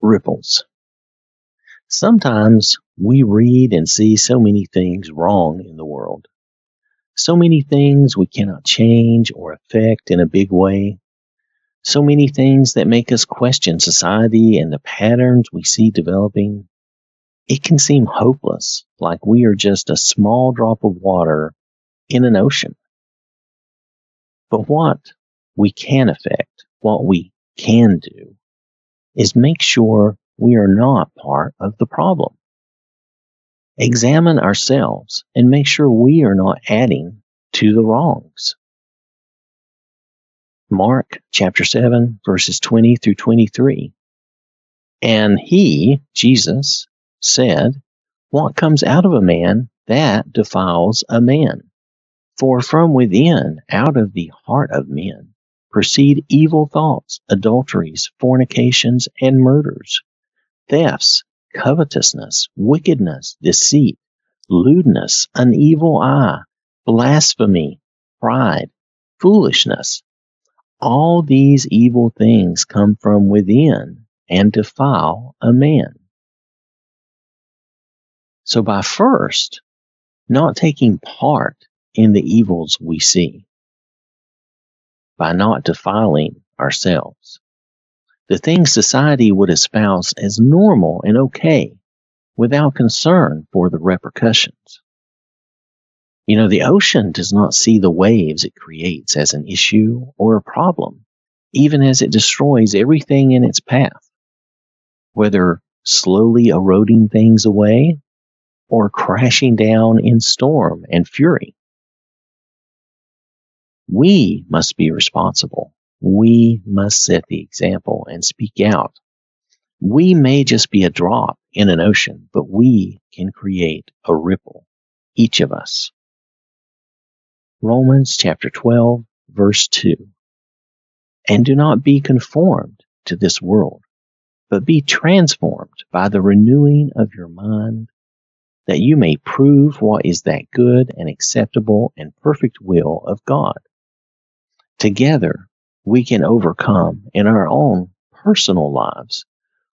ripples. Sometimes we read and see so many things wrong in the world. So many things we cannot change or affect in a big way. So many things that make us question society and the patterns we see developing. It can seem hopeless, like we are just a small drop of water in an ocean. But what we can affect, what we can do, is make sure we are not part of the problem. Examine ourselves and make sure we are not adding to the wrongs. Mark chapter 7, verses 20 through 23. And he, Jesus, said, What comes out of a man, that defiles a man. For from within, out of the heart of men, proceed evil thoughts, adulteries, fornications, and murders, thefts, covetousness, wickedness, deceit, lewdness, an evil eye, blasphemy, pride, foolishness. All these evil things come from within and defile a man. So by first not taking part in the evils we see, by not defiling ourselves. The things society would espouse as normal and okay without concern for the repercussions. You know, the ocean does not see the waves it creates as an issue or a problem, even as it destroys everything in its path, whether slowly eroding things away or crashing down in storm and fury. We must be responsible. We must set the example and speak out. We may just be a drop in an ocean, but we can create a ripple, each of us. Romans chapter 12, verse 2. And do not be conformed to this world, but be transformed by the renewing of your mind, that you may prove what is that good and acceptable and perfect will of God. Together, we can overcome in our own personal lives.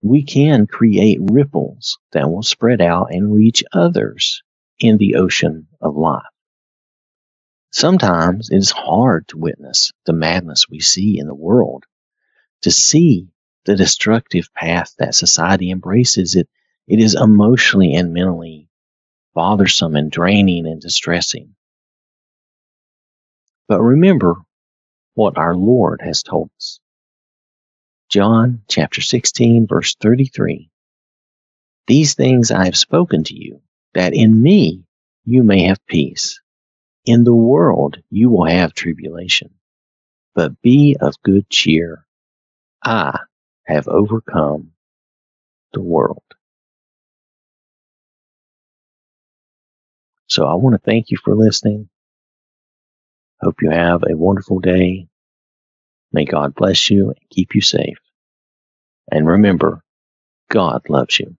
We can create ripples that will spread out and reach others in the ocean of life. Sometimes it is hard to witness the madness we see in the world, to see the destructive path that society embraces. It, it is emotionally and mentally bothersome and draining and distressing. But remember what our Lord has told us. John chapter 16 verse 33. These things I have spoken to you, that in me you may have peace. In the world you will have tribulation, but be of good cheer. I have overcome the world. So I want to thank you for listening. Hope you have a wonderful day. May God bless you and keep you safe. And remember, God loves you.